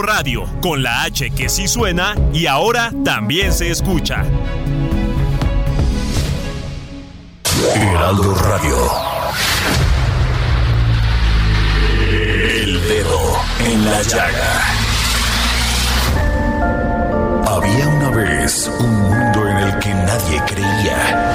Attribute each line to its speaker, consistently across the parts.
Speaker 1: Radio, con la H que sí suena y ahora también se escucha.
Speaker 2: Heraldo Radio. El dedo en la llaga. Había una vez un mundo en el que nadie creía.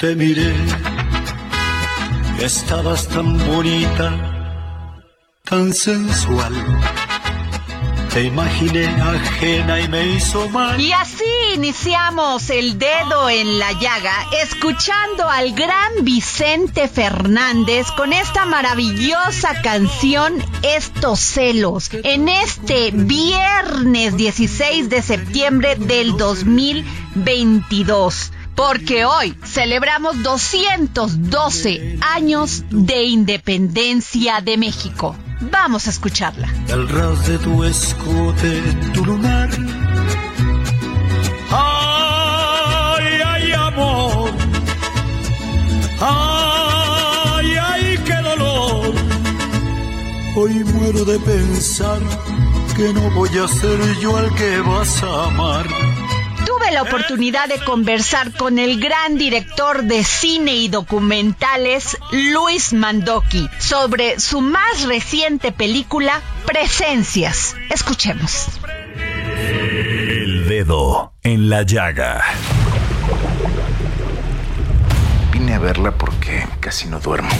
Speaker 3: Te miré, estabas tan bonita, tan sensual. Te imaginé ajena y me hizo mal.
Speaker 4: Y así iniciamos el dedo en la llaga, escuchando al gran Vicente Fernández con esta maravillosa canción Estos celos, en este viernes 16 de septiembre del 2022 porque hoy celebramos 212 años de independencia de México. Vamos a escucharla.
Speaker 3: Al ras de tu escote, tu lunar. Ay, ay, amor. Ay, ay, qué dolor. Hoy muero de pensar que no voy a ser yo al que vas a amar.
Speaker 4: Tuve la oportunidad de conversar con el gran director de cine y documentales, Luis Mandoki, sobre su más reciente película, Presencias. Escuchemos.
Speaker 2: El dedo en la llaga.
Speaker 5: Vine a verla porque casi no duermo.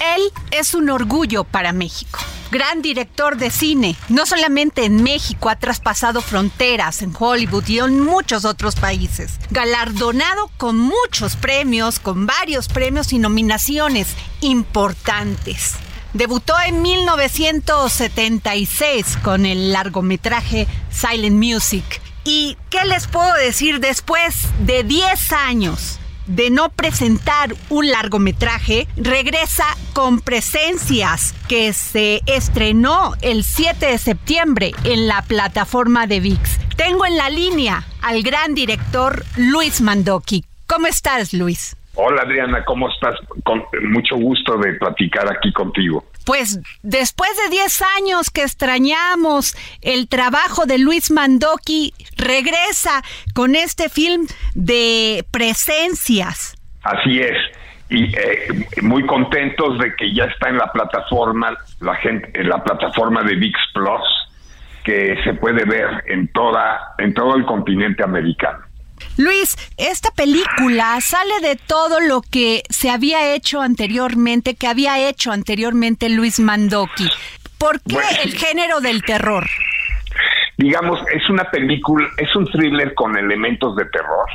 Speaker 4: Él es un orgullo para México. Gran director de cine, no solamente en México, ha traspasado fronteras en Hollywood y en muchos otros países. Galardonado con muchos premios, con varios premios y nominaciones importantes. Debutó en 1976 con el largometraje Silent Music. ¿Y qué les puedo decir después de 10 años? De no presentar un largometraje, regresa con Presencias, que se estrenó el 7 de septiembre en la plataforma de VIX. Tengo en la línea al gran director Luis Mandoki. ¿Cómo estás, Luis?
Speaker 6: Hola Adriana, ¿cómo estás? Con mucho gusto de platicar aquí contigo.
Speaker 4: Pues después de 10 años que extrañamos el trabajo de Luis Mandoki, regresa con este film de presencias.
Speaker 6: Así es. Y eh, muy contentos de que ya está en la plataforma, la gente, en la plataforma de VIX Plus, que se puede ver en toda, en todo el continente americano.
Speaker 4: Luis, esta película sale de todo lo que se había hecho anteriormente, que había hecho anteriormente Luis Mandoki. ¿Por qué
Speaker 6: Bueno.
Speaker 4: el género del terror?
Speaker 6: Digamos, es una película, es un thriller con elementos de terror.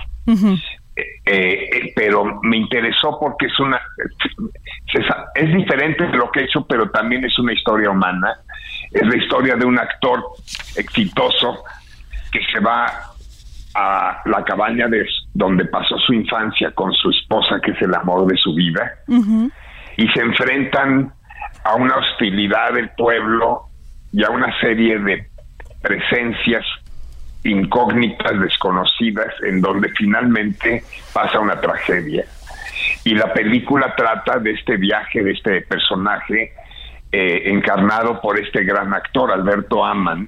Speaker 6: Eh, eh, pero me interesó porque es una es diferente de lo que he hecho pero también es una historia humana es la historia de un actor exitoso que se va a la cabaña de donde pasó su infancia con su esposa que es el amor de su vida y se enfrentan a una hostilidad del pueblo y a una serie de presencias incógnitas, desconocidas, en donde finalmente pasa una tragedia. Y la película trata de este viaje, de este personaje eh, encarnado por este gran actor, Alberto Aman,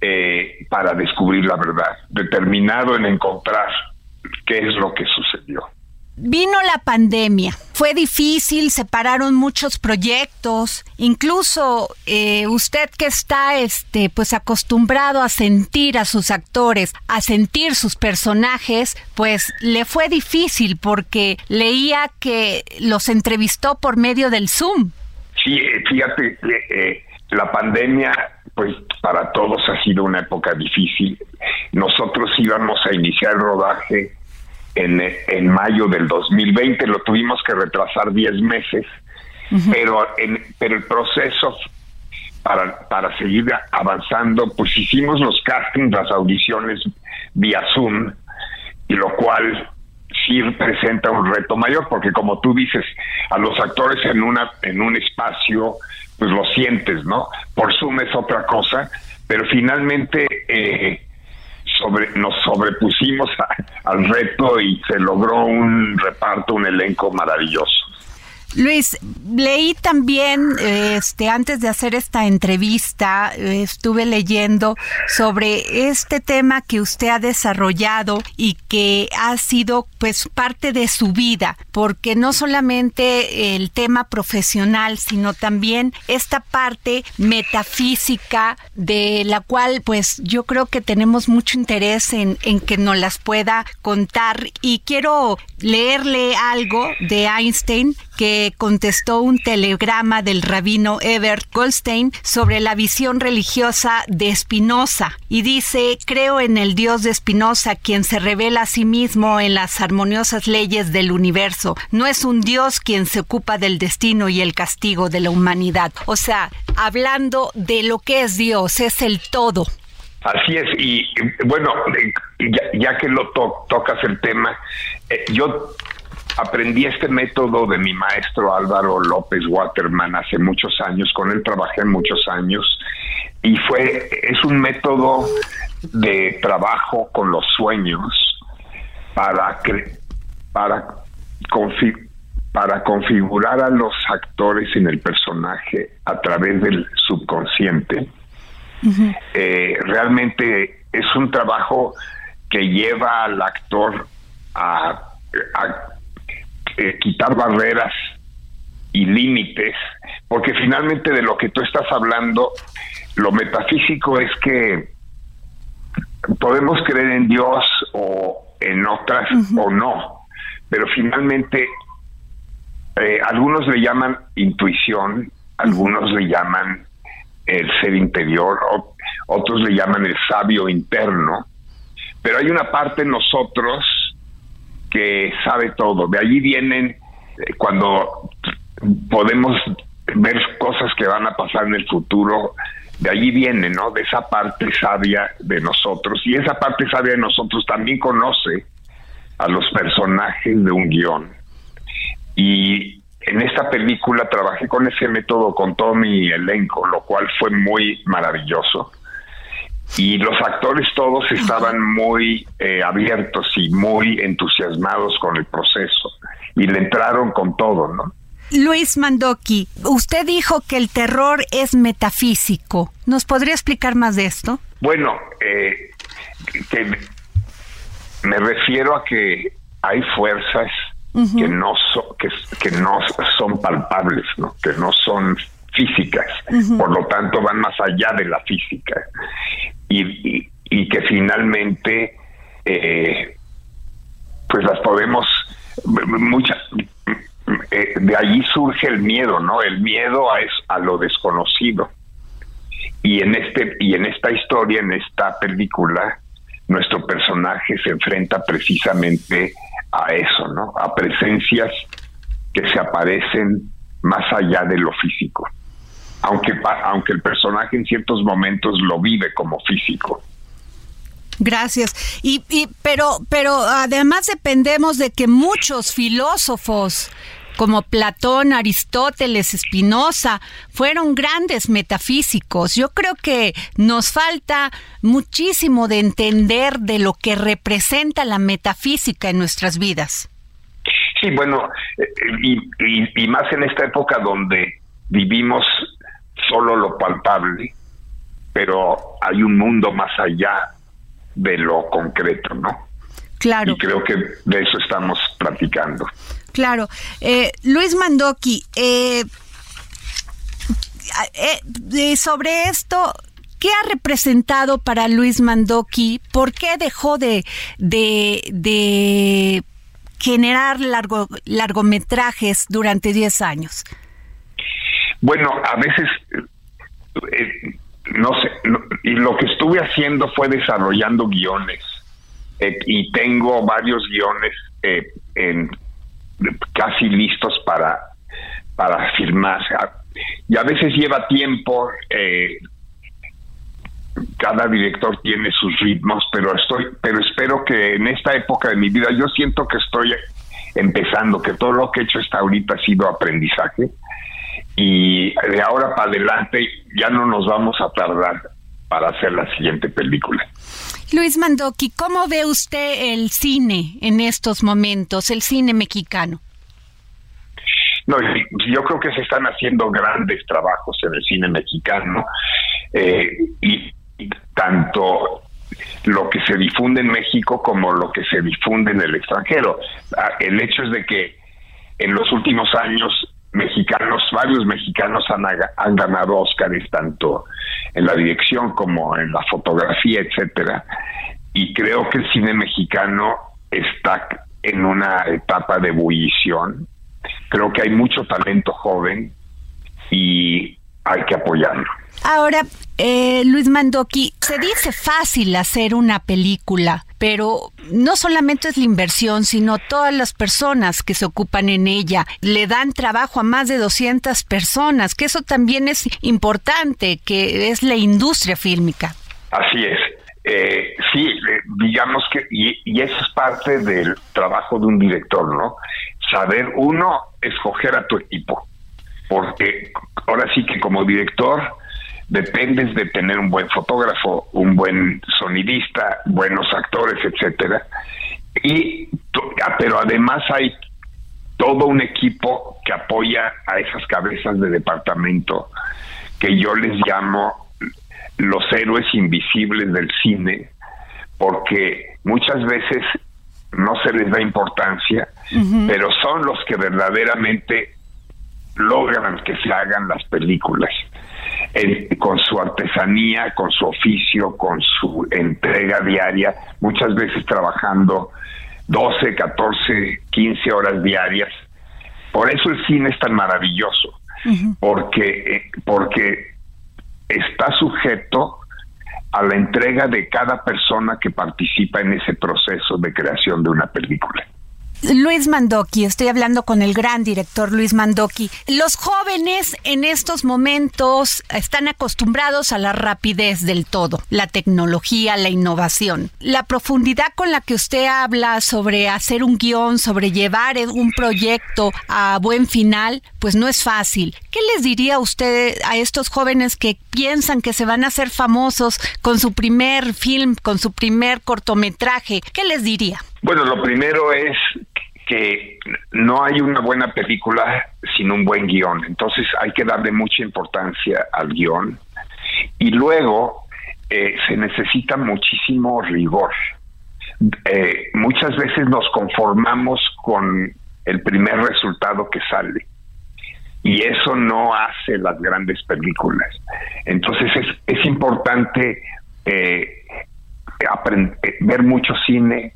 Speaker 6: eh, para descubrir la verdad, determinado en encontrar qué es lo que sucedió.
Speaker 4: vino la pandemia. Fue difícil, se pararon muchos proyectos, incluso eh, usted que está este, pues acostumbrado a sentir a sus actores, a sentir sus personajes, pues le fue difícil porque leía que los entrevistó por medio del Zoom.
Speaker 6: Sí, eh, fíjate, eh, la pandemia pues para todos ha sido una época difícil. Nosotros íbamos a iniciar el rodaje en, en mayo del 2020, lo tuvimos que retrasar 10 meses, pero, en, pero el proceso para, para seguir avanzando, pues hicimos los castings, las audiciones vía Zoom, y lo cual sí presenta un reto mayor, porque como tú dices, a los actores en, una, en un espacio, pues lo sientes, ¿no? Por Zoom es otra cosa, pero finalmente... Eh, sobre, nos sobrepusimos al reto y se logró un reparto, un elenco maravilloso.
Speaker 4: Luis, leí también, este, antes de hacer esta entrevista, estuve leyendo sobre este tema que usted ha desarrollado y que ha sido, pues, parte de su vida, porque no solamente el tema profesional, sino también esta parte metafísica de la cual, pues, yo creo que tenemos mucho interés en, en que nos las pueda contar. Y quiero leerle algo de Einstein que contestó un telegrama del rabino Ebert Goldstein sobre la visión religiosa de Spinoza y dice, creo en el Dios de Spinoza, quien se revela a sí mismo en las armoniosas leyes del universo. No es un Dios quien se ocupa del destino y el castigo de la humanidad. O sea, hablando de lo que es Dios, es el todo.
Speaker 6: Así es, y bueno, ya, que lo tocas el tema, eh, yo aprendí este método de mi maestro Álvaro López Waterman hace muchos años, con él trabajé muchos años y fue es un método de trabajo con los sueños para para para configurar a los actores en el personaje a través del subconsciente. Eh, realmente es un trabajo que lleva al actor a eh, quitar barreras y límites, porque finalmente de lo que tú estás hablando, lo metafísico es que podemos creer en Dios o en otras o no, pero finalmente eh, algunos le llaman intuición, algunos le llaman el ser interior, otros le llaman el sabio interno, pero hay una parte en nosotros que sabe todo. De allí vienen eh, cuando podemos ver cosas que van a pasar en el futuro, de allí viene, ¿no? De esa parte sabia de nosotros. Y esa parte sabia de nosotros también conoce a los personajes de un guion. Y en esta película trabajé con ese método con todo mi elenco, lo cual fue muy maravilloso y los actores todos estaban muy eh, abiertos y muy entusiasmados con el proceso y le entraron con todo, ¿no?
Speaker 4: Luis Mandoki, usted dijo que el terror es metafísico. ¿Nos podría explicar más de esto?
Speaker 6: Bueno, eh, me refiero a que hay fuerzas que no que, que no son palpables, ¿no? que no son físicas, por lo tanto van más allá de la física y, y, que finalmente eh, pues las podemos muchas eh, de allí surge el miedo no el miedo a, es, a lo desconocido. Y en este y en esta historia en esta película nuestro personaje se enfrenta precisamente a eso no a presencias que se aparecen más allá de lo físico aunque, aunque el personaje en ciertos momentos lo vive como físico.
Speaker 4: Gracias. Y, pero, pero además dependemos de que muchos filósofos como Platón, Aristóteles, Spinoza, fueron grandes metafísicos. Yo creo que nos falta muchísimo de entender de lo que representa la metafísica en nuestras vidas.
Speaker 6: Sí, bueno, eh, y, y más en esta época donde vivimos solo lo palpable, pero hay un mundo más allá de lo concreto, ¿no?
Speaker 4: Claro.
Speaker 6: Y creo que de eso estamos platicando.
Speaker 4: Claro. Eh, Luis Mandoki, eh, eh, sobre esto, ¿qué ha representado para Luis Mandoki? ¿Por qué dejó de, de, generar largo, largometrajes durante 10 años?
Speaker 6: Bueno, a veces, no sé, y lo que estuve haciendo fue desarrollando guiones. y tengo varios guiones en casi listos para, para firmar. Y a veces lleva tiempo, eh, cada director tiene sus ritmos, pero estoy, pero espero que en esta época de mi vida, yo siento que estoy empezando, que todo lo que he hecho hasta ahorita ha sido aprendizaje y de ahora para adelante ya no nos vamos a tardar para hacer la siguiente película.
Speaker 4: Luis Mandoki, ¿cómo ve usted el cine en estos momentos, el cine mexicano?
Speaker 6: No, yo creo que se están haciendo grandes trabajos en el cine mexicano eh, y, tanto lo que se difunde en México como lo que se difunde en el extranjero. Ah, el hecho es de que en los últimos años mexicanos, varios mexicanos han, han ganado Óscares tanto en la dirección como en la fotografía, etcétera. Y creo que el cine mexicano está en una etapa de ebullición. Creo que hay mucho talento joven y hay que apoyarlo.
Speaker 4: Ahora, eh, Luis Mandoki, se dice fácil hacer una película, pero no solamente es la inversión, sino todas las personas que se ocupan en ella. Le dan trabajo a más de 200 personas, que eso también es importante, que es la industria fílmica.
Speaker 6: Así es. Eh, sí, digamos que, y, y, eso es parte del trabajo de un director, ¿no? Saber, uno, escoger a tu equipo, porque ahora sí que como director dependes de tener un buen fotógrafo, un buen sonidista, buenos actores, etcétera. Y ah, pero además hay todo un equipo que apoya a esas cabezas de departamento que yo les llamo los héroes invisibles del cine, porque muchas veces no se les da importancia, pero son los que verdaderamente logran que se hagan las películas con su artesanía, con su oficio, con su entrega diaria, muchas veces trabajando 12, 14, 15 horas diarias. Por eso el cine es tan maravilloso, porque, eh, porque está sujeto a la entrega de cada persona que participa en ese proceso de creación de una película.
Speaker 4: Luis Mandoki, estoy hablando con el gran director Luis Mandoki. Los jóvenes en estos momentos están acostumbrados a la rapidez del todo, la tecnología, la innovación. La profundidad con la que usted habla sobre hacer un guion, sobre llevar un proyecto a buen final, pues no es fácil. ¿Qué les diría usted a estos jóvenes que piensan que se van a hacer famosos con su primer film, con su primer cortometraje? ¿Qué les diría?
Speaker 6: Bueno, lo primero es que no hay una buena película sin un buen guion. Entonces hay que darle mucha importancia al guion. Y luego eh, se necesita muchísimo rigor. Eh, muchas veces nos conformamos con el primer resultado que sale. Y eso no hace las grandes películas. Entonces es, es importante eh, aprender, ver mucho cine,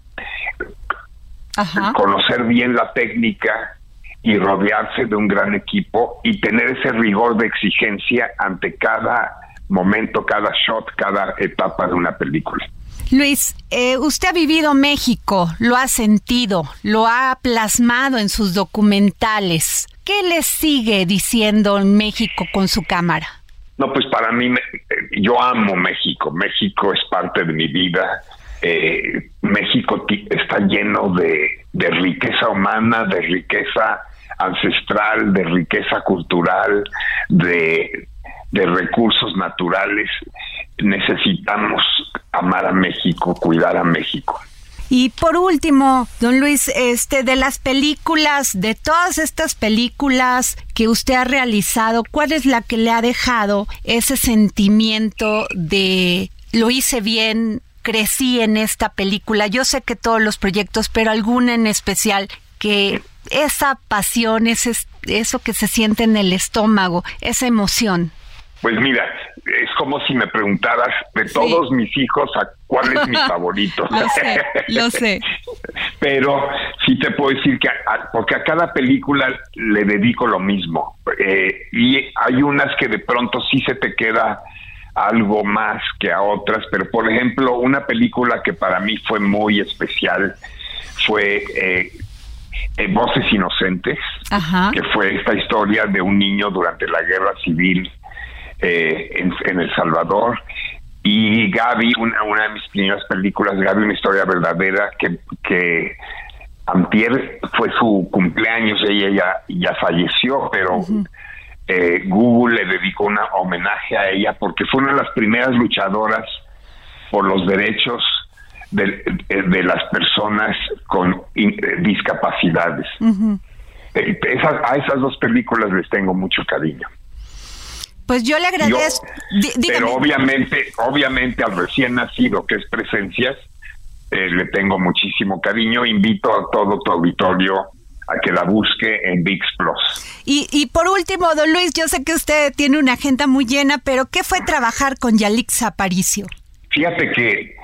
Speaker 6: conocer bien la técnica y rodearse de un gran equipo y tener ese rigor de exigencia ante cada momento, cada shot, cada etapa de una película.
Speaker 4: Luis, eh, usted ha vivido México, lo ha sentido, lo ha plasmado en sus documentales. ¿Qué le sigue diciendo en México con su cámara?
Speaker 6: No, pues para mí, yo amo México. México es parte de mi vida eh, México está lleno de, riqueza humana, de riqueza ancestral, de riqueza cultural, de, recursos naturales. Necesitamos amar a México, cuidar a México.
Speaker 4: Y por último, don Luis, este de las películas, de todas estas películas que usted ha realizado, ¿cuál es la que le ha dejado ese sentimiento de lo hice bien, crecí en esta película? Yo sé que todos los proyectos, pero alguna en especial que esa pasión, ese, eso que se siente en el estómago, esa emoción.
Speaker 6: Pues mira, es como si me preguntaras de todos mis hijos a cuál es mi favorito.
Speaker 4: lo sé, lo sé.
Speaker 6: Pero sí te puedo decir que, porque a cada película le dedico lo mismo. Eh, y hay unas que de pronto sí se te queda algo más que a otras, pero por ejemplo, una película que para mí fue muy especial fue eh, eh, Voces Inocentes, que fue esta historia de un niño durante la guerra civil eh, en, El Salvador. Y Gaby, una, una de mis primeras películas, Gaby, una historia verdadera que, que Antier fue su cumpleaños, ella ya, ya falleció, pero eh, Google le dedicó un homenaje a ella porque fue una de las primeras luchadoras por los derechos de, de las personas con discapacidades. a esas dos películas les tengo mucho cariño.
Speaker 4: Pues yo le agradezco.
Speaker 6: pero obviamente, obviamente al recién nacido que es Presencias, eh, le tengo muchísimo cariño. Invito a todo tu auditorio a que la busque en VIX Plus.
Speaker 4: Y, y por último, don Luis, yo sé que usted tiene una agenda muy llena, pero ¿qué fue trabajar con Yalix Aparicio?
Speaker 6: Fíjate que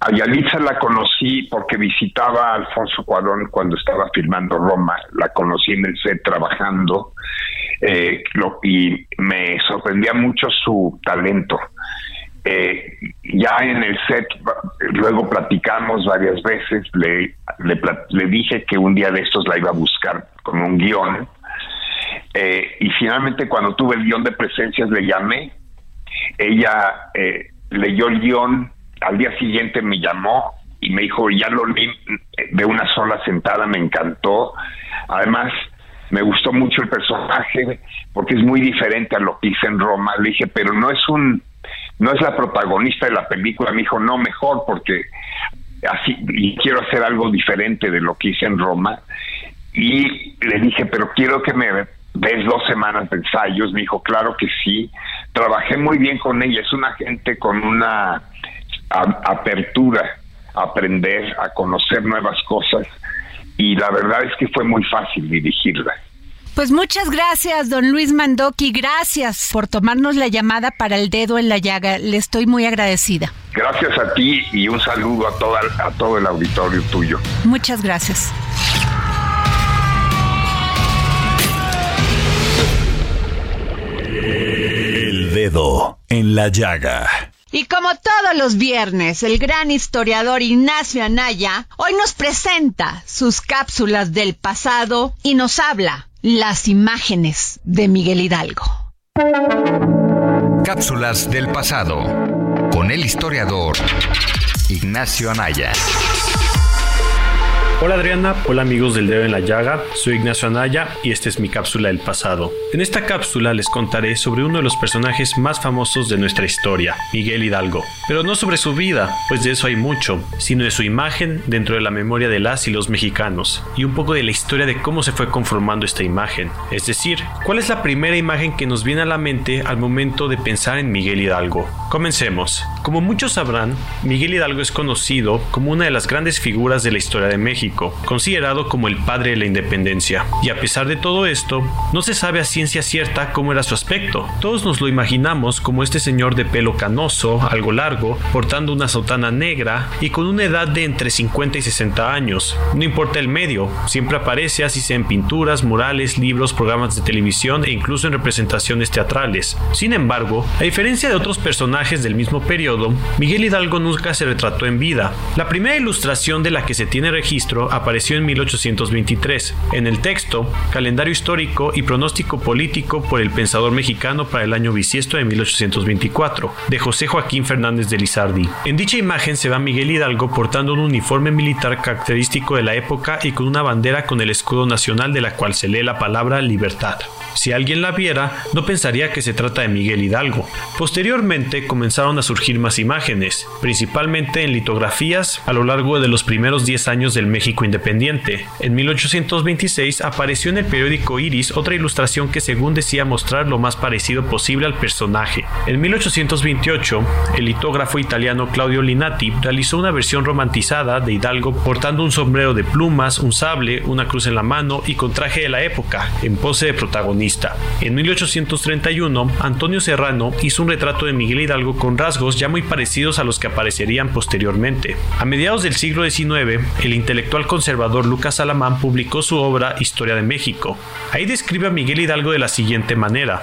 Speaker 6: a Yalitza la conocí porque visitaba a Alfonso Cuarón cuando estaba filmando Roma. La conocí en el set trabajando eh, y me sorprendía mucho su talento. Eh, ya en el set, luego platicamos varias veces, le, le, dije que un día de estos la iba a buscar con un guion. Eh, y finalmente cuando tuve el guion de presencias le llamé. Ella leyó el guion al día siguiente me llamó y me dijo, ya lo vi de una sola sentada, me encantó. Además, me gustó mucho el personaje porque es muy diferente a lo que hice en Roma. Le dije, pero no es un, no es la protagonista de la película. Me dijo, no, mejor porque así, y quiero hacer algo diferente de lo que hice en Roma. Y le dije, pero quiero que me des dos semanas de ensayos. Me dijo, claro que sí. Trabajé muy bien con ella. Es una gente con una apertura a aprender, a conocer nuevas cosas y la verdad es que fue muy fácil dirigirla.
Speaker 4: Pues muchas gracias, don Luis Mandoki. Gracias por tomarnos la llamada para el dedo en la llaga. Le estoy muy agradecida.
Speaker 6: Gracias a ti y un saludo a, toda, a todo el auditorio tuyo.
Speaker 4: Muchas gracias.
Speaker 2: El dedo en la llaga.
Speaker 4: Y como todos los viernes, el gran historiador Ignacio Anaya hoy nos presenta sus cápsulas del pasado y nos habla las imágenes de Miguel Hidalgo.
Speaker 7: Cápsulas del pasado con el historiador Ignacio Anaya.
Speaker 8: Hola Adriana, hola amigos del dedo en la llaga, soy Ignacio Anaya y esta es mi cápsula del pasado. En esta cápsula les contaré sobre uno de los personajes más famosos de nuestra historia, Miguel Hidalgo. Pero no sobre su vida, pues de eso hay mucho, sino de su imagen dentro de la memoria de las y los mexicanos, y un poco de la historia de cómo se fue conformando esta imagen. Es decir, cuál es la primera imagen que nos viene a la mente al momento de pensar en Miguel Hidalgo. Comencemos. Como muchos sabrán, Miguel Hidalgo es conocido como una de las grandes figuras de la historia de México considerado como el padre de la independencia. Y a pesar de todo esto, no se sabe a ciencia cierta cómo era su aspecto. Todos nos lo imaginamos como este señor de pelo canoso, algo largo, portando una sotana negra y con una edad de entre 50 y 60 años. No importa el medio, siempre aparece así sea en pinturas, murales, libros, programas de televisión e incluso en representaciones teatrales. Sin embargo, a diferencia de otros personajes del mismo periodo, Miguel Hidalgo nunca se retrató en vida. La primera ilustración de la que se tiene registro apareció en 1823. En el texto, calendario histórico y pronóstico político por el pensador mexicano para el año bisiesto de 1824, de José Joaquín Fernández de Lizardi. En dicha imagen se va Miguel Hidalgo portando un uniforme militar característico de la época y con una bandera con el escudo nacional de la cual se lee la palabra libertad. Si alguien la viera, no pensaría que se trata de Miguel Hidalgo. Posteriormente comenzaron a surgir más imágenes, principalmente en litografías a lo largo de los primeros 10 años del México independiente. En 1826 apareció en el periódico Iris otra ilustración que según decía mostrar lo más parecido posible al personaje. En 1828, el litógrafo italiano Claudio Linati realizó una versión romantizada de Hidalgo portando un sombrero de plumas, un sable, una cruz en la mano y con traje de la época, en pose de protagonista. En 1831, Antonio Serrano hizo un retrato de Miguel Hidalgo con rasgos ya muy parecidos a los que aparecerían posteriormente. A mediados del siglo XIX, el intelectual conservador Lucas Alamán publicó su obra Historia de México. Ahí describe a Miguel Hidalgo de la siguiente manera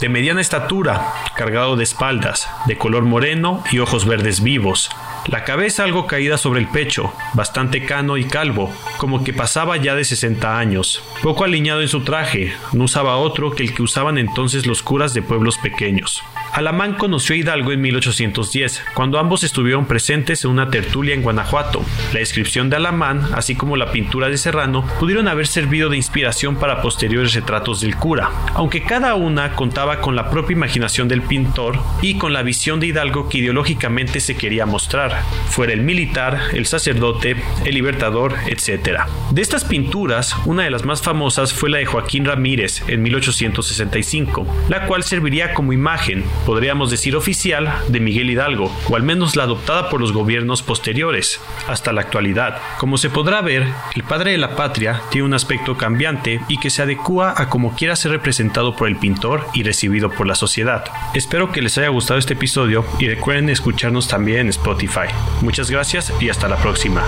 Speaker 8: de mediana estatura, cargado de espaldas, de color moreno y ojos verdes vivos, la cabeza algo caída sobre el pecho, bastante cano y calvo, como que pasaba ya de 60 años, poco alineado en su traje, no usaba otro que el que usaban entonces los curas de pueblos pequeños. Alamán conoció a Hidalgo en 1810, cuando ambos estuvieron presentes en una tertulia en Guanajuato. La descripción de Alamán, así como la pintura de Serrano, pudieron haber servido de inspiración para posteriores retratos del cura, aunque cada una contaba con la propia imaginación del pintor y con la visión de Hidalgo que ideológicamente se quería mostrar, fuera el militar, el sacerdote, el libertador, etc. De estas pinturas, una de las más famosas fue la de Joaquín Ramírez en 1865, la cual serviría como imagen podríamos decir oficial, de Miguel Hidalgo, o al menos la adoptada por los gobiernos posteriores, hasta la actualidad. Como se podrá ver, el padre de la patria tiene un aspecto cambiante y que se adecua a como quiera ser representado por el pintor y recibido por la sociedad. Espero que les haya gustado este episodio y recuerden escucharnos también en Spotify. Muchas gracias y hasta la próxima.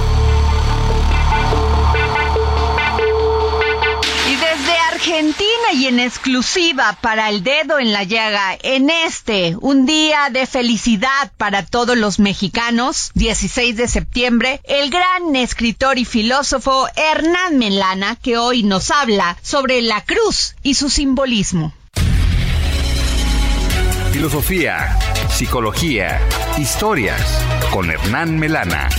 Speaker 4: Argentina y en exclusiva para el dedo en la llaga en este, un día de felicidad para todos los mexicanos, 16 de septiembre, el gran escritor y filósofo Hernán Melana que hoy nos habla sobre la cruz y su simbolismo.
Speaker 7: Filosofía, psicología, historias con Hernán Melana.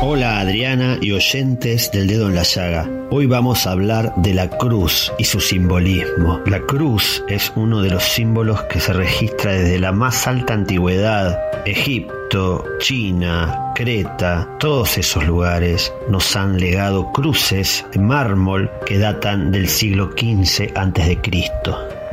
Speaker 9: Hola Adriana y oyentes del dedo en la llaga. Hoy vamos a hablar de la cruz y su simbolismo. La cruz es uno de los símbolos que se registra desde la más alta antigüedad. Egipto, China, Creta, todos esos lugares nos han legado cruces de mármol que datan del siglo XV a.C.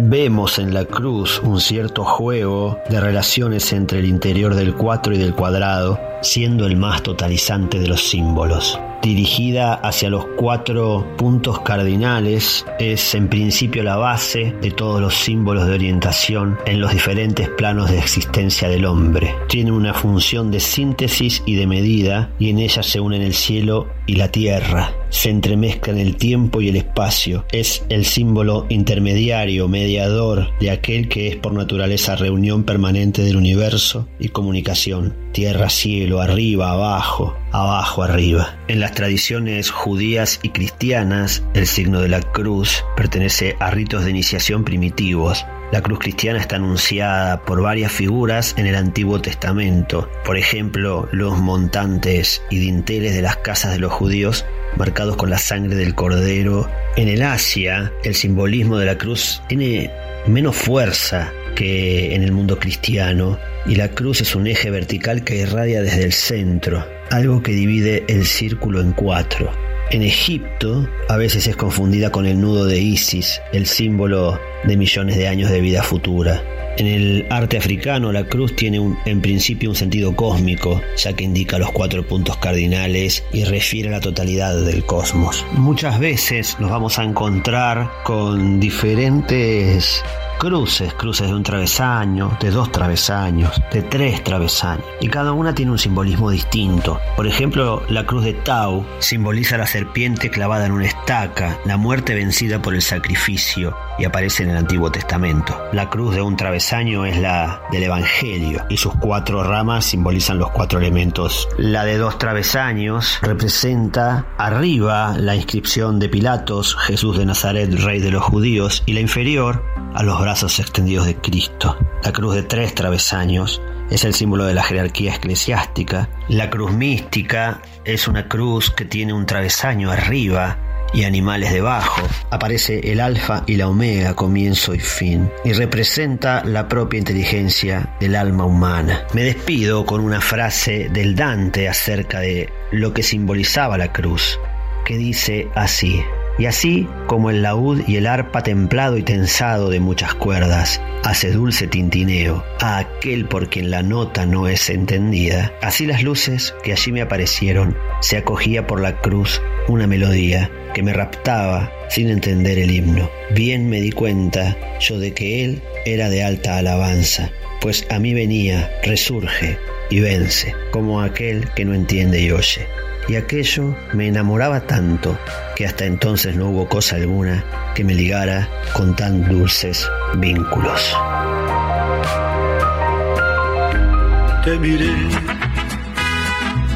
Speaker 9: Vemos en la cruz un cierto juego de relaciones entre el interior del cuatro y del cuadrado, siendo el más totalizante de los símbolos dirigida hacia los cuatro puntos cardinales, es en principio la base de todos los símbolos de orientación en los diferentes planos de existencia del hombre. Tiene una función de síntesis y de medida y en ella se unen el cielo y la tierra. Se entremezclan el tiempo y el espacio. Es el símbolo intermediario, mediador de aquel que es por naturaleza reunión permanente del universo y comunicación. Tierra, cielo, arriba, abajo, abajo, arriba. En las tradiciones judías y cristianas, el signo de la cruz pertenece a ritos de iniciación primitivos. La cruz cristiana está anunciada por varias figuras en el Antiguo Testamento, por ejemplo, los montantes y dinteles de las casas de los judíos marcados con la sangre del cordero. En el Asia, el simbolismo de la cruz tiene menos fuerza que en el mundo cristiano, y la cruz es un eje vertical que irradia desde el centro algo que divide el círculo en cuatro. En Egipto a veces es confundida con el nudo de Isis, el símbolo de millones de años de vida futura. En el arte africano la cruz tiene en principio un sentido cósmico, ya que indica los cuatro puntos cardinales y refiere a la totalidad del cosmos. Muchas veces nos vamos a encontrar con diferentes cruces, cruces de un travesaño, de dos travesaños, de tres travesaños, y cada una tiene un simbolismo distinto. Por ejemplo, la cruz de Tau simboliza la serpiente clavada en una estaca, la muerte vencida por el sacrificio, y aparece en el Antiguo Testamento. La cruz de un travesaño es la del Evangelio, y sus cuatro ramas simbolizan los cuatro elementos. La de dos travesaños representa arriba la inscripción de Pilatos, Jesús de Nazaret, rey de los judíos, y la inferior a los brazos extendidos de Cristo. La cruz de tres travesaños es el símbolo de la jerarquía eclesiástica. La cruz mística es una cruz que tiene un travesaño arriba y animales debajo. Aparece el alfa y la omega, comienzo y fin, y representa la propia inteligencia del alma humana. Me despido con una frase del Dante acerca de lo que simbolizaba la cruz, que dice así. Y así como el laúd y el arpa templado y tensado de muchas cuerdas hace dulce tintineo a aquel por quien la nota no es entendida, así las luces que allí me aparecieron se acogía por la cruz una melodía que me raptaba sin entender el himno. Bien me di cuenta yo de que él era de alta alabanza, pues a mí venía, resurge y vence, como aquel que no entiende y oye y aquello me enamoraba tanto que hasta entonces no hubo cosa alguna que me ligara con tan dulces vínculos.
Speaker 3: Te miré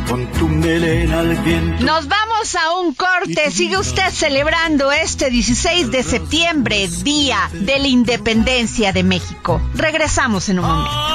Speaker 3: con tu melena al viento.
Speaker 10: Nos vamos a un corte. Sigue usted celebrando este 16 de septiembre, Día de la Independencia de México. Regresamos en un momento.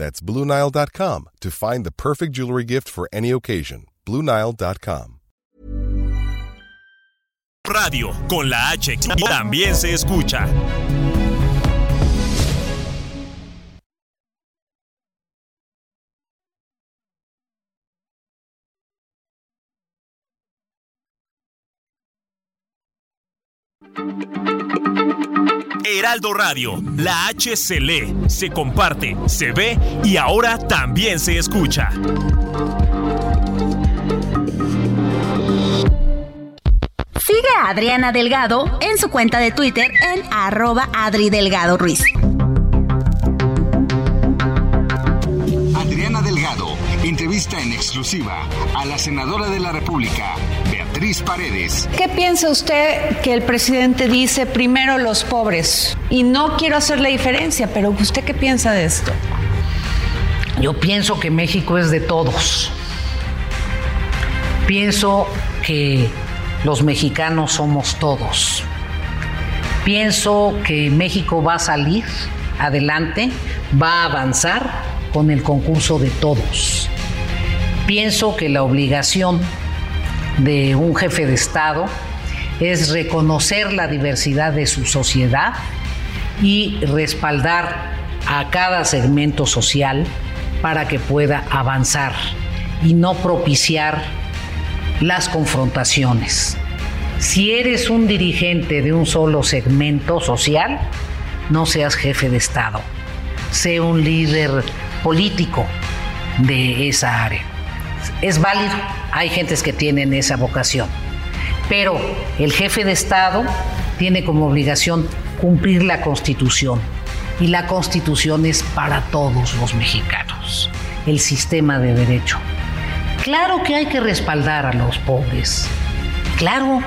Speaker 11: That's BlueNile.com to find the perfect jewelry gift for any occasion. BlueNile.com.
Speaker 1: Radio con la H también se escucha. Heraldo Radio, la H se lee, se comparte, se ve y ahora también se escucha.
Speaker 12: Sigue a Adriana Delgado en su cuenta de Twitter en arroba Adri Delgado Ruiz.
Speaker 7: Adriana Delgado entrevista en exclusiva a la senadora de la República, Beatriz Paredes.
Speaker 10: ¿Qué piensa usted que el presidente dice primero los pobres? Y no quiero hacer la diferencia, pero ¿usted qué piensa de esto?
Speaker 13: Yo pienso que México es de todos. Pienso que los mexicanos somos todos. Pienso que México va a salir adelante, va a avanzar con el concurso de todos. Pienso que la obligación de un jefe de Estado es reconocer la diversidad de su sociedad y respaldar a cada segmento social para que pueda avanzar y no propiciar las confrontaciones. Si eres un dirigente de un solo segmento social, no seas jefe de Estado. Sé un líder político de esa área. Es válido, hay gentes que tienen esa vocación, pero el jefe de Estado tiene como obligación cumplir la Constitución y la Constitución es para todos los mexicanos, el sistema de derecho. Claro que hay que respaldar a los pobres, claro.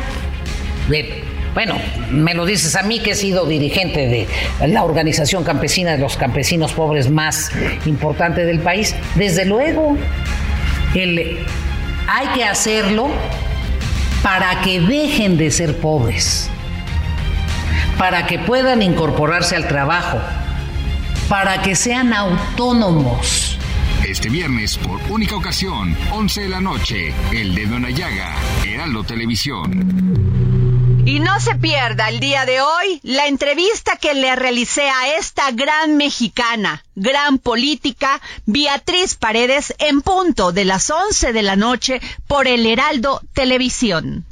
Speaker 13: Bueno, me lo dices a mí que he sido dirigente de la organización campesina de los campesinos pobres más importante del país. Desde luego, el- hay que hacerlo para que dejen de ser pobres, para que puedan incorporarse al trabajo, para que sean autónomos.
Speaker 7: Este viernes, por única ocasión, 11 de la noche, El Dedo en la Llaga, Heraldo Televisión.
Speaker 10: Y no se pierda el día de hoy la entrevista que le realicé a esta gran mexicana, gran política, Beatriz Paredes, en punto de las 11 de la noche por el Heraldo Televisión.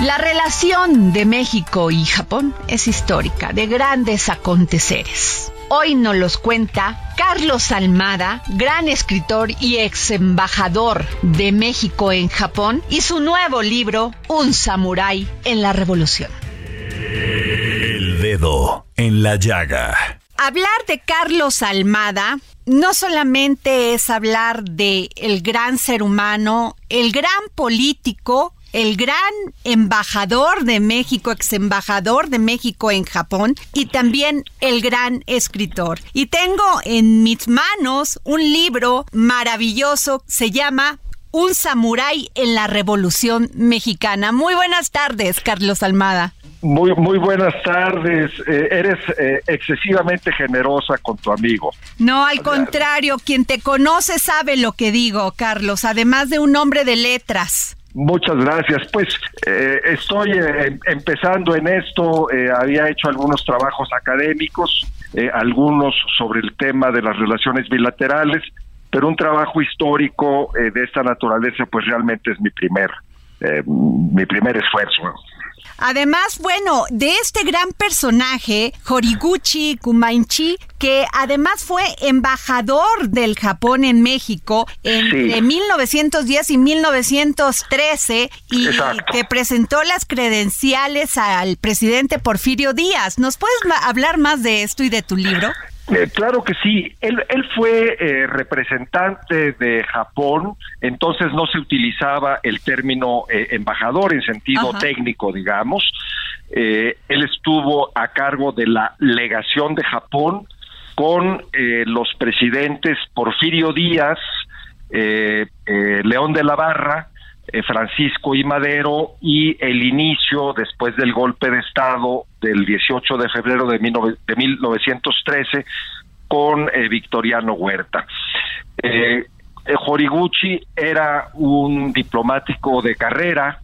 Speaker 10: La relación de México y Japón es histórica, de grandes aconteceres. Hoy nos los cuenta Carlos Almada, gran escritor y ex embajador de México en Japón, y su nuevo libro, Un samurái en la revolución.
Speaker 2: El dedo en la llaga.
Speaker 4: hablar de Carlos Almada no solamente es hablar de el gran ser humano, el gran político, el gran embajador de México, ex embajador de México en Japón y también el gran escritor. Y tengo en mis manos un libro maravilloso, se llama Un samurái en la Revolución Mexicana. Muy buenas tardes, Carlos Almada.
Speaker 14: Muy, muy buenas tardes. Eh, eres eh, excesivamente generosa con tu amigo.
Speaker 4: No, al contrario, quien te conoce sabe lo que digo, Carlos, además de un hombre de letras.
Speaker 14: Muchas gracias. Pues eh, estoy empezando en esto. había hecho algunos trabajos académicos, algunos sobre el tema de las relaciones bilaterales, pero un trabajo histórico de esta naturaleza, pues realmente es mi primer, mi primer esfuerzo.
Speaker 4: Además, bueno, de este gran personaje, Horiguchi Kumainchi, que además fue embajador del Japón en México entre 1910 y 1913 y que presentó las credenciales al presidente Porfirio Díaz. ¿Nos puedes hablar más de esto y de tu libro?
Speaker 14: Eh, claro que sí. Él, él fue eh, representante de Japón, entonces no se utilizaba el término eh, embajador en sentido técnico, digamos. él estuvo a cargo de la legación de Japón con los presidentes Porfirio Díaz, León de la Barra, eh, Francisco y Madero y el inicio después del golpe de Estado del 18 de febrero de, 1913 con eh, Victoriano Huerta. Eh, Horiguchi era un diplomático de carrera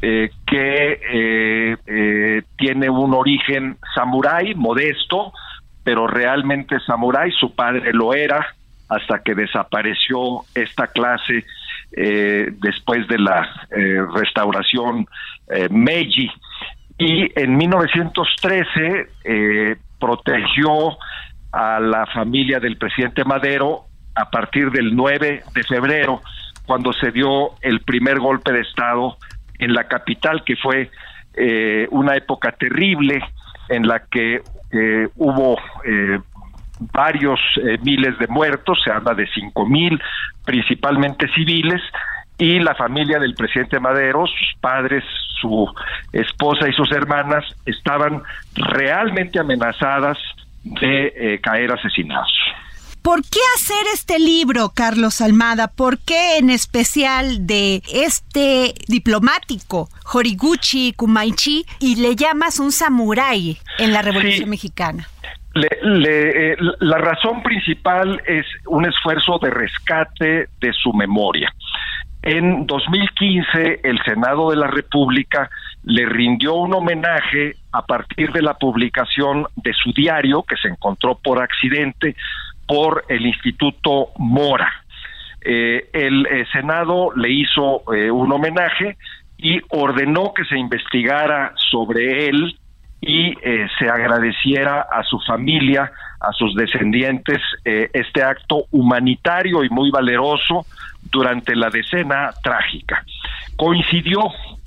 Speaker 14: que tiene un origen samurái modesto, pero realmente samurái, su padre lo era hasta que desapareció esta clase eh, después de la eh, restauración eh, Meiji. Y en 1913 protegió a la familia del presidente Madero a partir del 9 de febrero, cuando se dio el primer golpe de Estado en la capital, que fue una época terrible en la que hubo varios eh, miles de muertos, se habla de cinco mil, principalmente civiles, y la familia del presidente Madero, sus padres, su esposa y sus hermanas estaban realmente amenazadas de eh, caer asesinados.
Speaker 4: ¿Por qué hacer este libro, Carlos Almada? ¿Por qué en especial de este diplomático, Horiguchi Kumaichi, y le llamas un samurái en la Revolución Mexicana?
Speaker 14: Eh, la razón principal es un esfuerzo de rescate de su memoria. En 2015, el Senado de la República le rindió un homenaje a partir de la publicación de su diario, que se encontró por accidente por el Instituto Mora. Eh, el eh, Senado le hizo un homenaje y ordenó que se investigara sobre él y eh, se agradeciera a su familia, a sus descendientes, eh, este acto humanitario y muy valeroso durante la decena trágica. Coincidió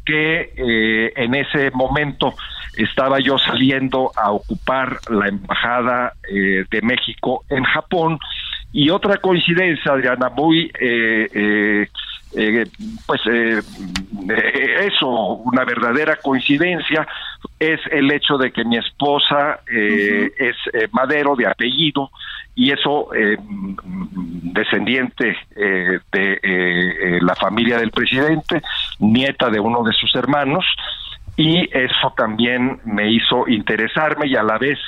Speaker 14: que eh, en ese momento estaba yo saliendo a ocupar la embajada de México en Japón y otra coincidencia, Adriana, muy eh, pues eh, eh, eso, una verdadera coincidencia, es el hecho de que mi esposa es Madero de apellido y eso descendiente de la familia del presidente, nieta de uno de sus hermanos, y eso también me hizo interesarme y a la vez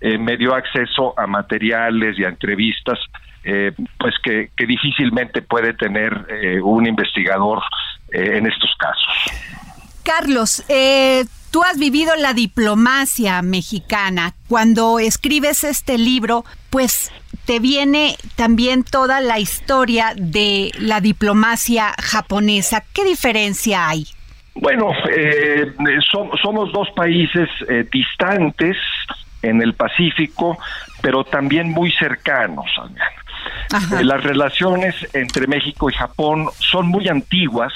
Speaker 14: me dio acceso a materiales y a entrevistas eh, pues que, difícilmente puede tener eh, un investigador eh, en estos casos.
Speaker 4: Carlos, tú has vivido la diplomacia mexicana. Cuando escribes este libro, pues te viene también toda la historia de la diplomacia japonesa. ¿Qué diferencia hay?
Speaker 14: Bueno, somos dos países distantes en el Pacífico, pero también muy cercanos. Eh, las relaciones entre México y Japón son muy antiguas,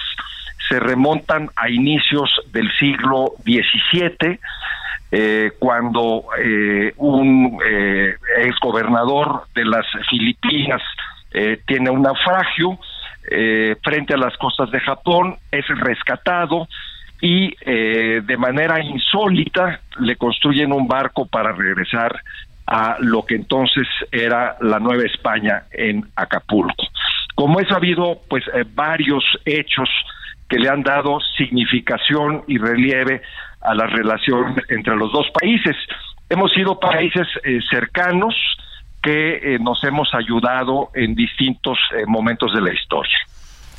Speaker 14: se remontan a inicios del siglo XVII. eh, cuando eh, un exgobernador de las Filipinas tiene un naufragio frente a las costas de Japón, es rescatado y de manera insólita le construyen un barco para regresar a lo que entonces era la Nueva España en Acapulco. Como eso ha habido pues varios hechos que le han dado significación y relieve a la relación entre los dos países. Hemos sido países eh, cercanos que eh, nos hemos ayudado en distintos eh, momentos de la historia.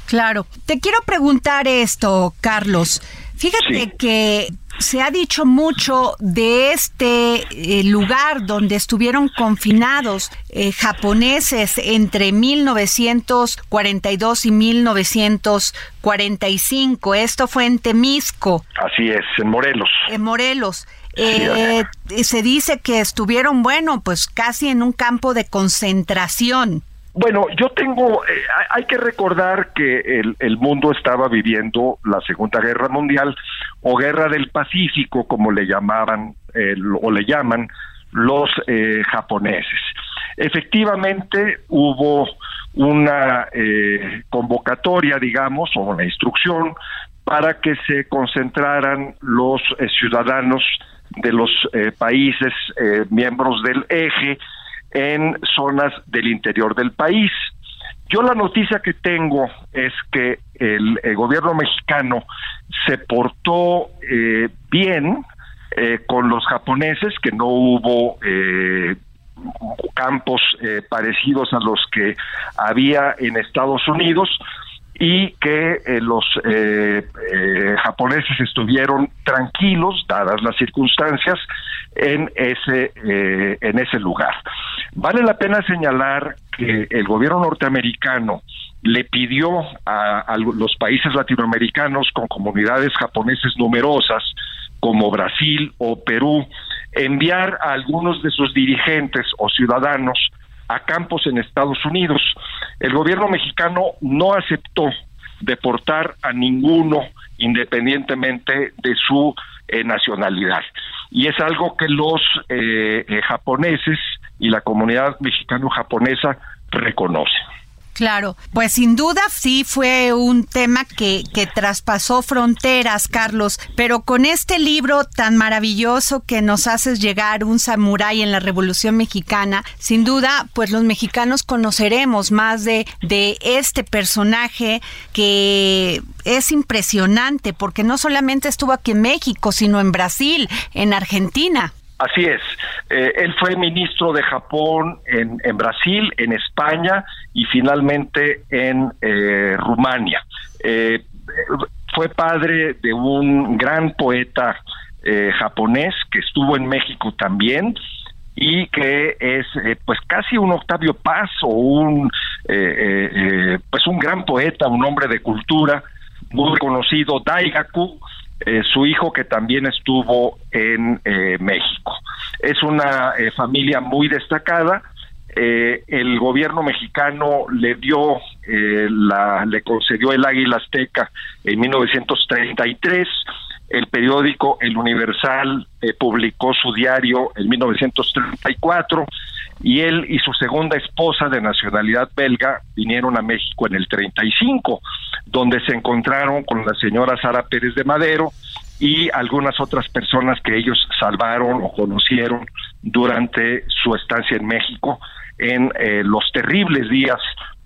Speaker 4: Claro. Te quiero preguntar esto, Carlos. Fíjate que se ha dicho mucho de este eh, lugar donde estuvieron confinados eh, japoneses entre 1942 y 1945. Esto fue en Temisco.
Speaker 14: Así es, en Morelos.
Speaker 4: En Morelos. Eh, se dice que estuvieron, bueno, pues casi en un campo de concentración.
Speaker 14: Bueno, yo tengo, eh, hay que recordar que el, mundo estaba viviendo la Segunda Guerra Mundial o Guerra del Pacífico, como le llamaban o le llaman los eh, japoneses. Efectivamente, hubo una eh, convocatoria, digamos, o una instrucción para que se concentraran los ciudadanos de los países miembros del eje en zonas del interior del país. Yo la noticia que tengo es que el, gobierno mexicano se portó eh, bien eh, con los japoneses, que no hubo eh, campos parecidos a los que había en Estados Unidos y que los japoneses estuvieron tranquilos, dadas las circunstancias, en ese, en ese lugar. Vale la pena señalar que el gobierno norteamericano le pidió a, los países latinoamericanos con comunidades japoneses numerosas, como Brasil o Perú, enviar a algunos de sus dirigentes o ciudadanos a campos en Estados Unidos. El gobierno mexicano no aceptó deportar a ninguno independientemente de su eh, nacionalidad. Y es algo que los eh, eh, japoneses y la comunidad mexicano-japonesa reconoce.
Speaker 4: Claro, pues sin duda sí fue un tema que, que traspasó fronteras, Carlos, pero con este libro tan maravilloso que nos haces llegar, un samurái en la Revolución Mexicana, sin duda, pues los mexicanos conoceremos más de, de este personaje que es impresionante, porque no solamente estuvo aquí en México, sino en Brasil, en Argentina.
Speaker 14: Así es. Eh, él fue ministro de Japón en, en, Brasil, en España y finalmente en eh, Rumania. Eh, fue padre de un gran poeta japonés que estuvo en México también y que es pues casi un Octavio Paz o un pues un gran poeta, un hombre de cultura muy conocido, Daigaku, eh, su hijo que también estuvo en eh, México. Es una eh, familia muy destacada. el gobierno mexicano le dio, la, le concedió el Águila Azteca en 1933. El periódico El Universal publicó su diario en 1934 y él y su segunda esposa de nacionalidad belga vinieron a México en el 35, donde se encontraron con la señora Sara Pérez de Madero y algunas otras personas que ellos salvaron o conocieron durante su estancia en México en eh, los terribles días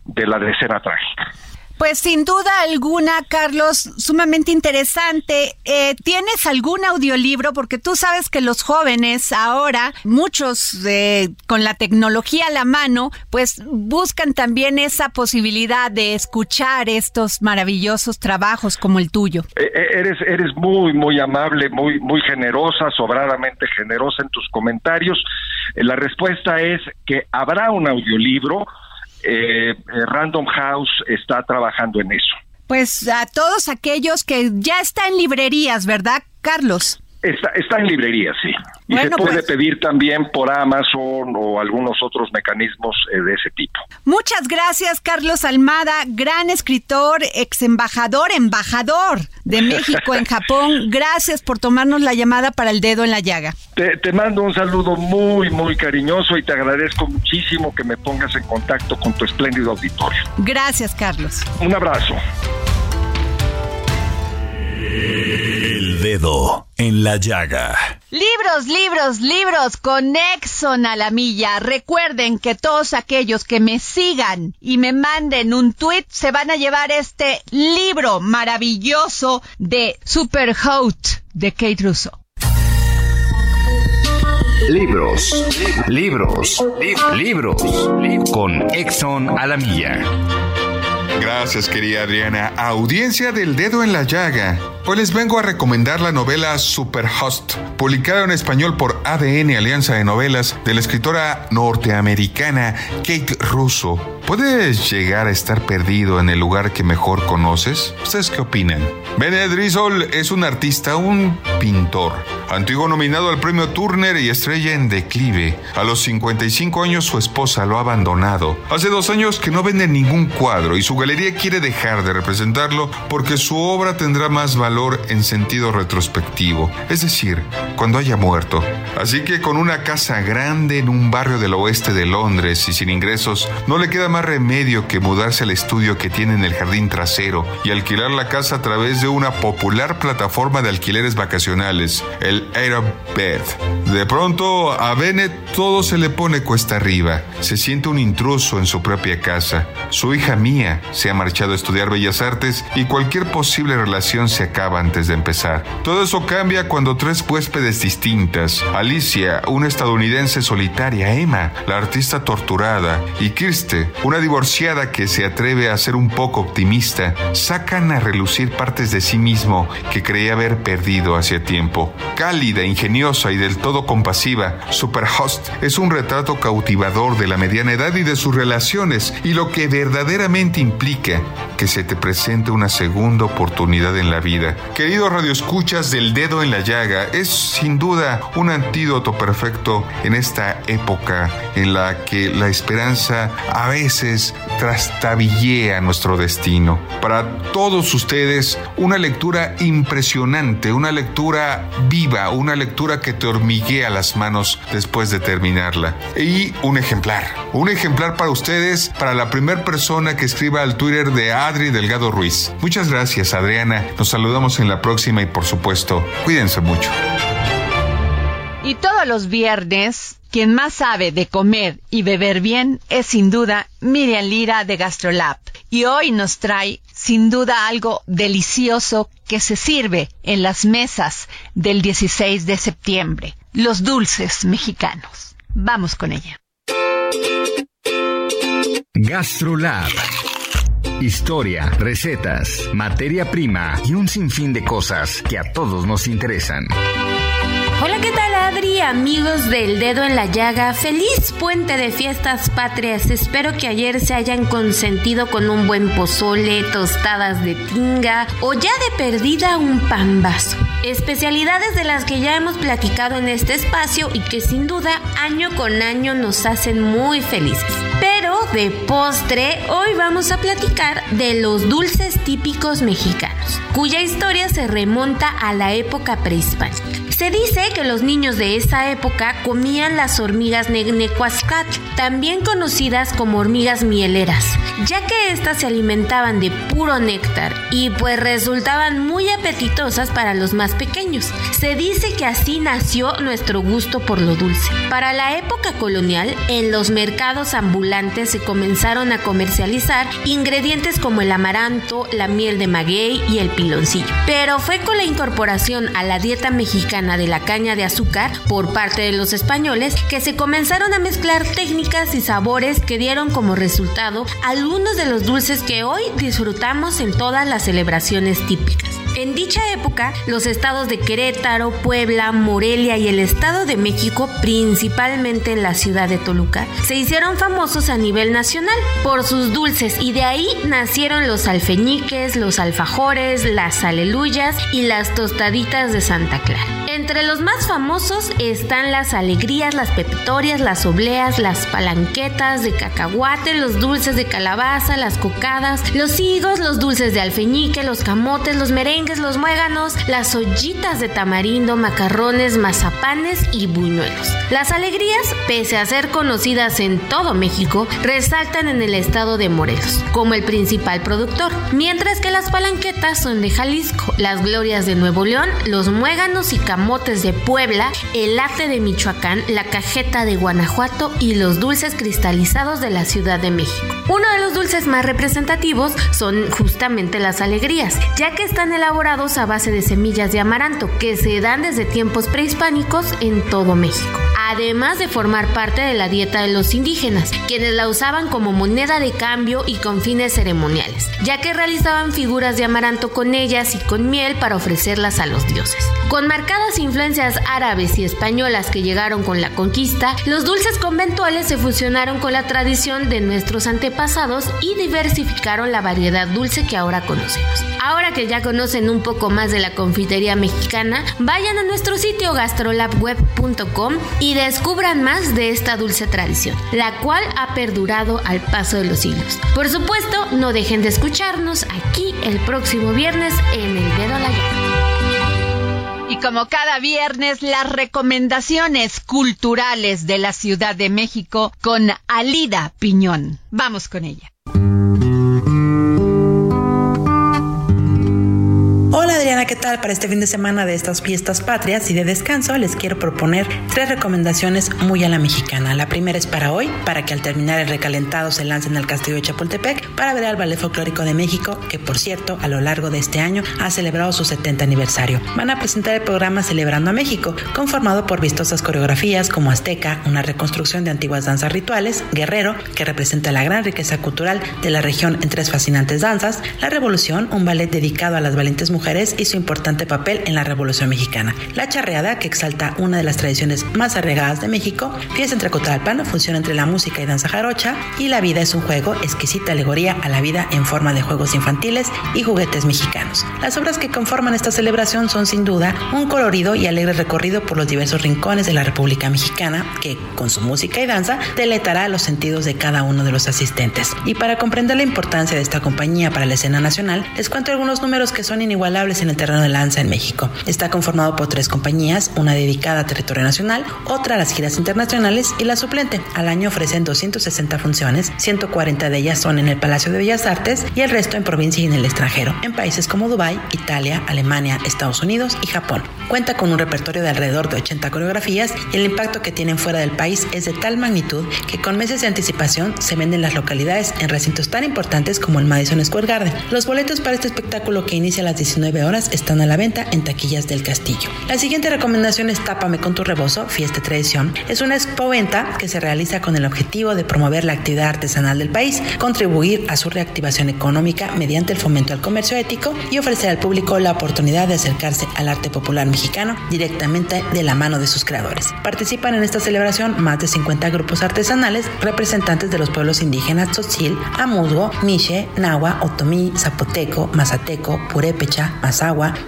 Speaker 14: de la decena trágica.
Speaker 4: Pues sin duda alguna, Carlos, sumamente interesante. Eh, ¿Tienes algún audiolibro? Porque tú sabes que los jóvenes ahora, muchos eh, con la tecnología a la mano, pues buscan también esa posibilidad de escuchar estos maravillosos trabajos como el tuyo.
Speaker 14: Eh, eres, eres muy, muy amable, muy, muy generosa, sobradamente generosa en tus comentarios. la respuesta es que habrá un audiolibro eh, eh, Random House está trabajando en eso.
Speaker 4: Pues a todos aquellos que ya está en librerías, ¿verdad, Carlos?
Speaker 14: Está, está en librería, sí. Y se puede
Speaker 4: pues-
Speaker 14: pedir también por Amazon o algunos otros mecanismos eh, de ese tipo.
Speaker 4: Muchas gracias, Carlos Almada, gran escritor, ex embajador, embajador de México en Japón. Gracias por tomarnos la llamada para el dedo en la llaga.
Speaker 14: Te, te mando un saludo muy, muy cariñoso y te agradezco muchísimo que me pongas en contacto con tu espléndido auditorio.
Speaker 4: Gracias, Carlos.
Speaker 14: Un abrazo.
Speaker 2: El dedo en la llaga.
Speaker 4: Libros, libros, libros con Exxon a la milla. Recuerden que todos aquellos que me sigan y me manden un tweet se van a llevar este libro maravilloso de Super Hot de Kate Russo.
Speaker 7: Libros, libros, libros. Con Exxon a la milla.
Speaker 15: Gracias, querida Adriana. Audiencia del dedo en la llaga. Hoy les vengo a recomendar la novela Superhost, publicada en español por ADN Alianza de Novelas de la escritora norteamericana Kate Russo. ¿Puedes llegar a estar perdido en el lugar que mejor conoces? ¿Ustedes qué opinan? Bennett Drizzle es un artista, un pintor, antiguo nominado al premio Turner y estrella en declive. A los 55 años su esposa lo ha abandonado. Hace dos años que no vende ningún cuadro y su galería quiere dejar de representarlo porque su obra tendrá más valor en sentido retrospectivo, es decir, cuando haya muerto. Así que con una casa grande en un barrio del oeste de Londres y sin ingresos, no le queda más remedio que mudarse al estudio que tiene en el jardín trasero y alquilar la casa a través de una popular plataforma de alquileres vacacionales, el Airbed. De pronto a Bennett todo se le pone cuesta arriba. Se siente un intruso en su propia casa. Su hija Mía se ha marchado a estudiar bellas artes y cualquier posible relación se acaba antes de empezar. Todo eso cambia cuando tres huéspedes distintas, Alicia, una estadounidense solitaria, Emma, la artista torturada, y Kirste, una divorciada que se atreve a ser un poco optimista, sacan a relucir partes de sí mismo que creía haber perdido hacía tiempo. Cálida, ingeniosa y del todo compasiva, Superhost es un retrato cautivador de la mediana edad y de sus relaciones y lo que verdaderamente implica que se te presente una segunda oportunidad en la vida. Queridos radioescuchas del dedo en la llaga, es sin duda un antídoto perfecto en esta época en la que la esperanza a veces trastabillea nuestro destino. Para todos ustedes, una lectura impresionante, una lectura viva, una lectura que te hormiguea las manos después de terminarla. Y un ejemplar, un ejemplar para ustedes, para la primera persona que escriba al Twitter de Adri Delgado Ruiz. Muchas gracias, Adriana. Nos saludamos en la próxima y por supuesto, cuídense mucho.
Speaker 4: Y todos los viernes, quien más sabe de comer y beber bien es sin duda Miriam Lira de Gastrolab. Y hoy nos trae sin duda algo delicioso que se sirve en las mesas del 16 de septiembre, los dulces mexicanos. Vamos con ella.
Speaker 7: GastroLab. Historia, recetas, materia prima y un sinfín de cosas que a todos nos interesan.
Speaker 16: Hola, ¿qué tal Adri? Amigos del dedo en la llaga, feliz puente de fiestas patrias. Espero que ayer se hayan consentido con un buen pozole, tostadas de tinga o ya de perdida un pambazo. Especialidades de las que ya hemos platicado en este espacio y que sin duda año con año nos hacen muy felices. Pero de postre, hoy vamos a platicar de los dulces típicos mexicanos, cuya historia se remonta a la época prehispánica. Se dice que los niños de esa época comían las hormigas nenecuascat, también conocidas como hormigas mieleras, ya que éstas se alimentaban de puro néctar y pues resultaban muy apetitosas para los más pequeños. Se dice que así nació nuestro gusto por lo dulce. Para la época colonial, en los mercados ambulantes se comenzaron a comercializar ingredientes como el amaranto, la miel de maguey y el piloncillo. Pero fue con la incorporación a la dieta mexicana de la caña de azúcar por parte de los españoles que se comenzaron a mezclar técnicas y sabores que dieron como resultado algunos de los dulces que hoy disfrutamos en todas las celebraciones típicas. En dicha época, los estados de Querétaro, Puebla, Morelia y el Estado de México, principalmente en la ciudad de Toluca, se hicieron famosos a nivel nacional por sus dulces y de ahí nacieron los alfeñiques, los alfajores, las aleluyas y las tostaditas de Santa Clara. Entre los más famosos están las alegrías, las pepitorias, las obleas, las palanquetas de cacahuate, los dulces de calabaza, las cocadas, los higos, los dulces de alfeñique, los camotes, los merengues, los muéganos, las ollitas de tamarindo, macarrones, mazapanes y buñuelos. Las alegrías, pese a ser conocidas en todo México, resaltan en el estado de Morelos como el principal productor, mientras que las palanquetas son de Jalisco, las glorias de Nuevo León, los muéganos y camotes de Puebla, el ate de Michoacán, la cajeta de Guanajuato y los dulces cristalizados de la Ciudad de México. Uno de los dulces más representativos son justamente las alegrías, ya que están elaborados a base de semillas de amaranto que se dan desde tiempos prehispánicos en todo México. Además de formar parte de la dieta de los indígenas, quienes la usaban como moneda de cambio y con fines ceremoniales, ya que realizaban figuras de amaranto con ellas y con miel para ofrecerlas a los dioses. Con marcadas influencias árabes y españolas que llegaron con la conquista, los dulces conventuales se fusionaron con la tradición de nuestros antepasados y diversificaron la variedad dulce que ahora conocemos. Ahora que ya conocen un poco más de la confitería mexicana, vayan a nuestro sitio gastrolabweb.com y descubran más de esta dulce tradición, la cual ha perdurado al paso de los siglos. Por supuesto, no dejen de escucharnos aquí el próximo viernes en El Dedo a la Llaga.
Speaker 4: Y como cada viernes, las recomendaciones culturales de la Ciudad de México con Alida Piñón. Vamos con ella.
Speaker 17: Hola ¿qué tal? Para este fin de semana de estas fiestas patrias y de descanso les quiero proponer tres recomendaciones muy a la mexicana. La primera es para hoy, para que al terminar el recalentado se lancen al castillo de Chapultepec para ver al Ballet Folclórico de México, que por cierto a lo largo de este año ha celebrado su 70 aniversario. Van a presentar el programa Celebrando a México, conformado por vistosas coreografías como Azteca, una reconstrucción de antiguas danzas rituales, Guerrero, que representa la gran riqueza cultural de la región en tres fascinantes danzas, La Revolución, un ballet dedicado a las valientes mujeres y su importante papel en la Revolución Mexicana. La charreada, que exalta una de las tradiciones más arraigadas de México, Fiesta entre Cotalpan, funciona entre la música y danza jarocha, y La vida es un juego, exquisita alegoría a la vida en forma de juegos infantiles y juguetes mexicanos. Las obras que conforman esta celebración son sin duda un colorido y alegre recorrido por los diversos rincones de la República Mexicana, que, con su música y danza, deleitará los sentidos de cada uno de los asistentes. Y para comprender la importancia de esta compañía para la escena nacional, les cuento algunos números que son inigualables en el terreno de lanza en México. Está conformado por tres compañías, una dedicada a territorio nacional, otra a las giras internacionales y la suplente. Al año ofrecen 260 funciones, 140 de ellas son en el Palacio de Bellas Artes y el resto en provincia y en el extranjero, en países como Dubái, Italia, Alemania, Estados Unidos y Japón. Cuenta con un repertorio de alrededor de 80 coreografías y el impacto que tienen fuera del país es de tal magnitud que con meses de anticipación se venden las localidades en recintos tan importantes como el Madison Square Garden. Los boletos para este espectáculo que inicia a las 19 horas están a la venta en taquillas del castillo. La siguiente recomendación es Tápame con tu rebozo, fiesta tradición. Es una expo-venta que se realiza con el objetivo de promover la actividad artesanal del país, contribuir a su reactivación económica mediante el fomento al comercio ético y ofrecer al público la oportunidad de acercarse al arte popular mexicano directamente de la mano de sus creadores. Participan en esta celebración más de 50 grupos artesanales representantes de los pueblos indígenas Tzotzil, Amuzgo, Miche, Nahua, Otomí, Zapoteco, Mazateco, Purépecha,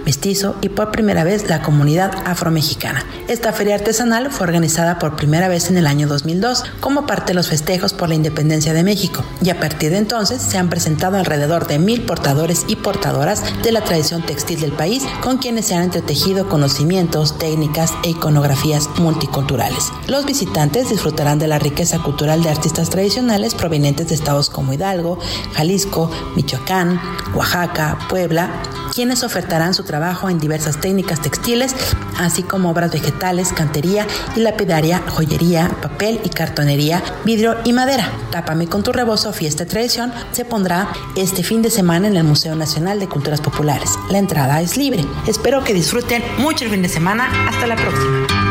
Speaker 17: Mestizo y por primera vez la comunidad afromexicana. Esta feria artesanal fue organizada por primera vez en el año 2002 como parte de los festejos por la independencia de México y a partir de entonces se han presentado alrededor de mil portadores y portadoras de la tradición textil del país con quienes se han entretejido conocimientos, técnicas e iconografías multiculturales. Los visitantes disfrutarán de la riqueza cultural de artistas tradicionales provenientes de estados como Hidalgo, Jalisco, Michoacán, Oaxaca, Puebla, quienes ofertarán su trabajo en diversas técnicas textiles, así como obras vegetales, cantería y lapidaria, joyería, papel y cartonería, vidrio y madera. Tápame con tu rebozo Fiesta Tradición se pondrá este fin de semana en el Museo Nacional de Culturas Populares. La entrada es libre. Espero que disfruten mucho el fin de semana. Hasta la próxima.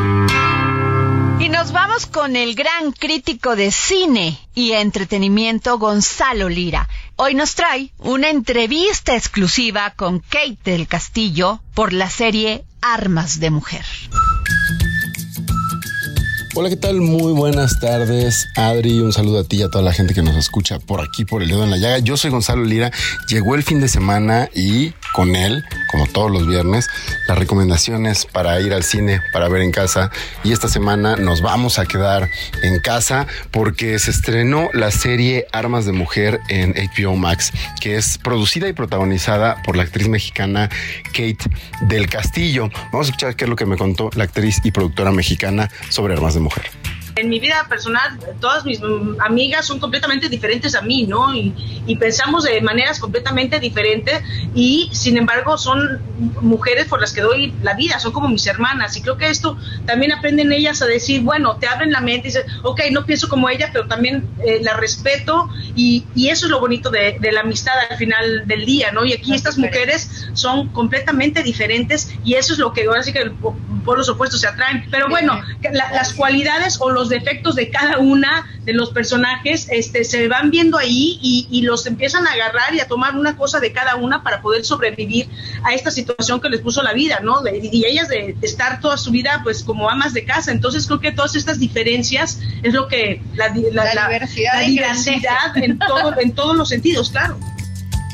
Speaker 4: Y nos vamos con el gran crítico de cine y entretenimiento Gonzalo Lira,
Speaker 10: hoy nos trae una entrevista exclusiva con Kate del Castillo por la serie Armas de Mujer.
Speaker 18: Hola, ¿qué tal? Muy buenas tardes, Adri. Un saludo a ti y a toda la gente que nos escucha por aquí, por el dedo en la llaga. Yo soy Gonzalo Lira. Llegó el fin de semana y con él, como todos los viernes, las recomendaciones para ir al cine, para ver en casa. Y esta semana nos vamos a quedar en casa porque se estrenó la serie Armas de Mujer en HBO Max, que es producida y protagonizada por la actriz mexicana Kate del Castillo. Vamos a escuchar qué es lo que me contó la actriz y productora mexicana sobre Armas de Mujer mujer.
Speaker 19: En mi vida personal, todas mis amigas son completamente diferentes a mí, ¿no? Y, y, pensamos de maneras completamente diferentes y, sin embargo, son mujeres por las que doy la vida, son como mis hermanas. Y creo que esto también aprenden ellas a decir, bueno, te abren la mente y dices, ok, no pienso como ella, pero también eh, la respeto y, y, eso es lo bonito de, de, la amistad al final del día, ¿no? Y aquí estas mujeres son completamente diferentes y eso es lo que ahora sí que por los opuestos se atraen. Pero bueno, la, las cualidades o los defectos de cada una de los personajes este, se van viendo ahí y, y, los empiezan a agarrar y a tomar una cosa de cada una para poder sobrevivir a esta situación que les puso la vida, ¿no? Y ellas de, de estar toda su vida pues como amas de casa. Entonces creo que todas estas diferencias es lo que la, la, la diversidad, la diversidad en, todo, en todos los sentidos, claro.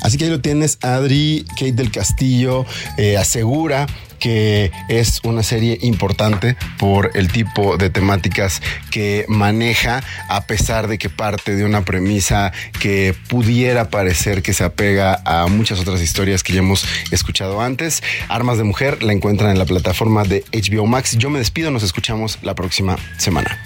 Speaker 18: Así que ahí lo tienes, Adri, Kate del Castillo, eh, asegura que es una serie importante por el tipo de temáticas que maneja, a pesar de que parte de una premisa que pudiera parecer que se apega a muchas otras historias que ya hemos escuchado antes. Armas de Mujer la encuentran en la plataforma de HBO Max. Yo me despido, nos escuchamos la próxima semana.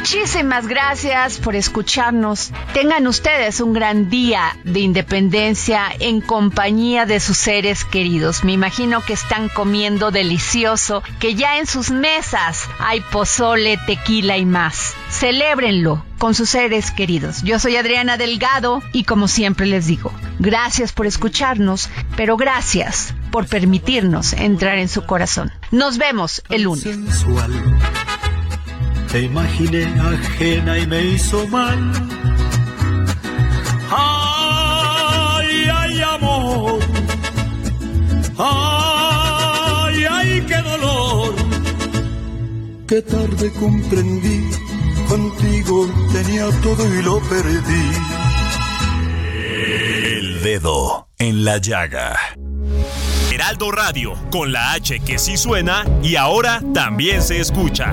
Speaker 10: Muchísimas gracias por escucharnos. Tengan ustedes un gran día de independencia en compañía de sus seres queridos. Me imagino que están comiendo delicioso, que ya en sus mesas hay pozole, tequila y más. Celébrenlo con sus seres queridos. Yo soy Adriana Delgado y como siempre les digo, gracias por escucharnos, pero gracias por permitirnos entrar en su corazón. Nos vemos el lunes.
Speaker 3: Te imaginé ajena y me hizo mal. Ay, ay, amor. Ay, ay, qué dolor. Qué tarde comprendí. Contigo tenía todo y lo perdí.
Speaker 1: El dedo en la llaga. Heraldo Radio, con la H que sí suena y ahora también se escucha.